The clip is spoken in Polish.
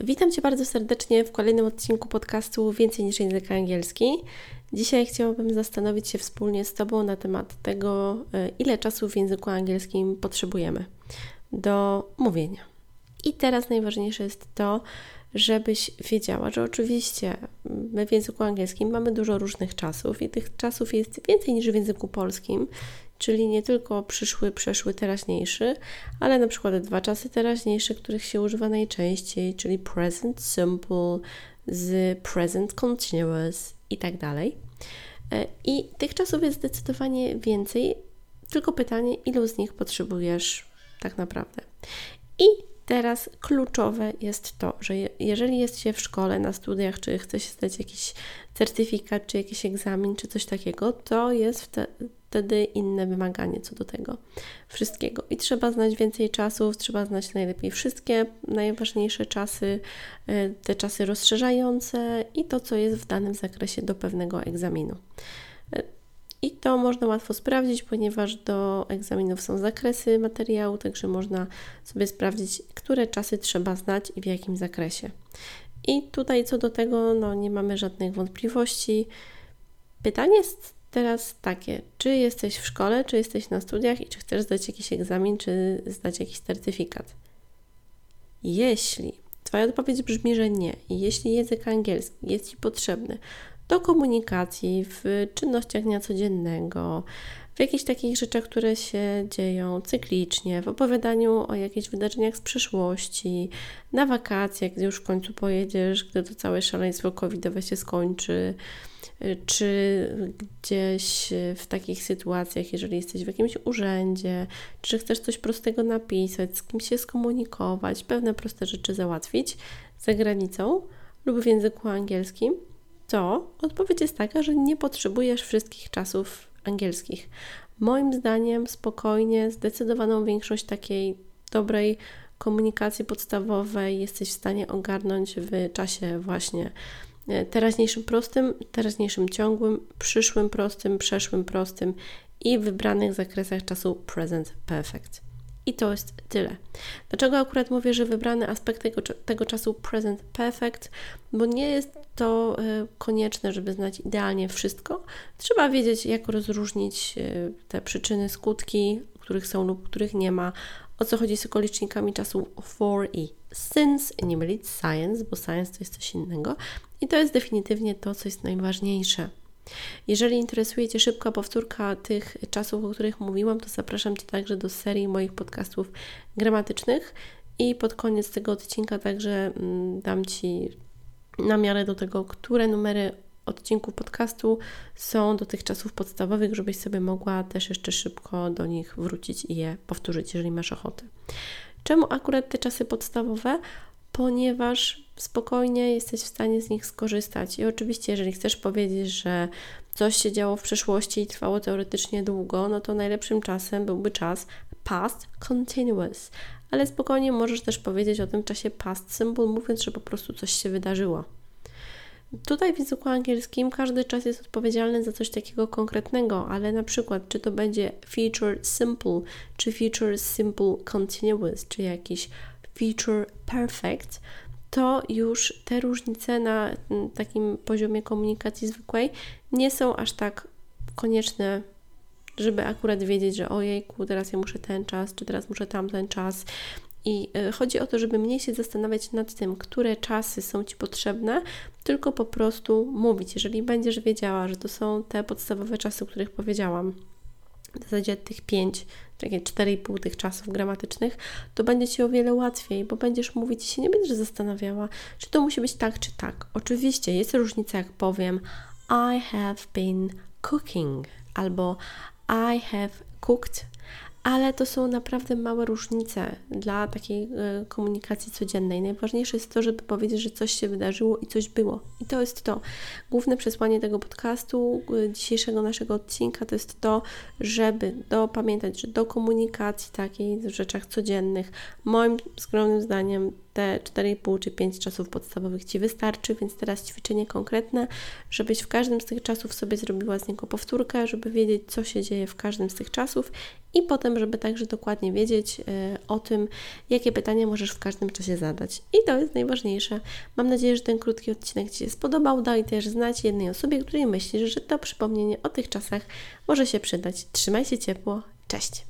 Witam Cię bardzo serdecznie w kolejnym odcinku podcastu Więcej niż język angielski. Dzisiaj chciałabym zastanowić się wspólnie z Tobą na temat tego, e, ile czasu w języku angielskim potrzebujemy do mówienia. I teraz najważniejsze jest to, żebyś wiedziała, że oczywiście my w języku angielskim mamy dużo różnych czasów i tych czasów jest więcej niż w języku polskim, czyli nie tylko przyszły, przeszły, teraźniejszy, ale na przykład dwa czasy teraźniejsze, których się używa najczęściej, czyli present simple z present continuous i tak dalej. E, I tych czasów jest zdecydowanie więcej, tylko pytanie, ilu z nich potrzebujesz tak naprawdę. I Teraz kluczowe jest to, że jeżeli jest się w szkole, na studiach, czy chce się zdać jakiś certyfikat, czy jakiś egzamin, czy coś takiego, to jest wtedy inne wymaganie co do tego wszystkiego. I trzeba znać więcej czasów, trzeba znać najlepiej wszystkie najważniejsze czasy, e, te czasy rozszerzające i to, co jest w danym zakresie do pewnego egzaminu. I to można łatwo sprawdzić, ponieważ do egzaminów są zakresy materiału, także można sobie sprawdzić, które czasy trzeba znać i w jakim zakresie. I tutaj co do tego, no nie mamy żadnych wątpliwości. Pytanie jest teraz takie, czy jesteś w szkole, czy jesteś na studiach i czy chcesz zdać jakiś egzamin, czy zdać jakiś certyfikat. Jeśli Twoja odpowiedź brzmi, że nie, jeśli język angielski jest Ci potrzebny do komunikacji, w czynnościach dnia codziennego, w jakichś takich rzeczach, które się dzieją cyklicznie, w opowiadaniu o jakichś wydarzeniach z przeszłości, na wakacjach, gdy już w końcu pojedziesz, gdy to całe szaleństwo covidowe się skończy, czy gdzieś w takich sytuacjach, jeżeli jesteś w jakimś urzędzie, czy chcesz coś prostego napisać, z kimś się skomunikować, pewne proste rzeczy załatwić za granicą lub w języku angielskim, to odpowiedź jest taka, że nie potrzebujesz wszystkich czasów angielskich. Moim zdaniem spokojnie, zdecydowaną większość takiej dobrej komunikacji podstawowej jesteś w stanie ogarnąć w czasie właśnie e, teraźniejszym prostym, teraźniejszym ciągłym, przyszłym prostym, przeszłym prostym i wybranych zakresach czasu present perfect. I to jest tyle. Dlaczego akurat mówię, że wybrany aspekt tego, tego czasu present perfect? Bo nie jest to y, konieczne, żeby znać idealnie wszystko. Trzeba wiedzieć, jak rozróżnić y, te przyczyny, skutki, których są lub których nie ma. O co chodzi z okolicznikami czasu for i since, nie mylić science, bo science to jest coś innego. I to jest definitywnie to, co jest najważniejsze. Jeżeli interesuje Cię szybka powtórka tych czasów, o których mówiłam, to zapraszam Cię także do serii moich podcastów gramatycznych i pod koniec tego odcinka także mm, dam Ci na miarę do tego, które numery odcinków podcastu są do tych czasów podstawowych, żebyś sobie mogła też jeszcze szybko do nich wrócić i je powtórzyć, jeżeli masz ochotę. Czemu akurat te czasy podstawowe? Ponieważ spokojnie jesteś w stanie z nich skorzystać. I oczywiście, jeżeli chcesz powiedzieć, że coś się działo w przeszłości i trwało teoretycznie długo, no to najlepszym czasem byłby czas past continuous. Ale spokojnie możesz też powiedzieć o tym czasie past simple, mówiąc, że po prostu coś się wydarzyło. Tutaj w języku angielskim każdy czas jest odpowiedzialny za coś takiego konkretnego, ale na przykład czy to będzie feature simple, czy feature simple continuous, czy jakiś feature perfect, to już te różnice na mm, takim poziomie komunikacji zwykłej nie są aż tak konieczne, żeby akurat wiedzieć, że ojejku, teraz ja muszę ten czas, czy teraz muszę tamten czas. I y, chodzi o to, żeby mniej się zastanawiać nad tym, które czasy są Ci potrzebne, tylko po prostu mówić. Jeżeli będziesz wiedziała, że to są te podstawowe czasy, o których powiedziałam, w zasadzie tych pięć, takie 4,5 tych czasów gramatycznych, to będzie Ci o wiele łatwiej, bo będziesz mówić i się nie będziesz zastanawiała, czy to musi być tak, czy tak. Oczywiście jest różnica, jak powiem I have been cooking albo I have cooked ale to są naprawdę małe różnice dla takiej e, komunikacji codziennej. Najważniejsze jest to, żeby powiedzieć, że coś się wydarzyło i coś było. I to jest to. Główne przesłanie tego podcastu, e, dzisiejszego naszego odcinka, to jest to, żeby do, pamiętać, że do komunikacji takiej w rzeczach codziennych, moim skromnym zdaniem, te 4,5 czy 5 czasów podstawowych Ci wystarczy, więc teraz ćwiczenie konkretne, żebyś w każdym z tych czasów sobie zrobiła z niego powtórkę, żeby wiedzieć, co się dzieje w każdym z tych czasów i potem, żeby także dokładnie wiedzieć e, o tym, jakie pytania możesz w każdym czasie zadać. I to jest najważniejsze. Mam nadzieję, że ten krótki odcinek Ci się spodobał. Daj też znać jednej osobie, której myślisz, że to przypomnienie o tych czasach może się przydać. Trzymaj się ciepło. Cześć!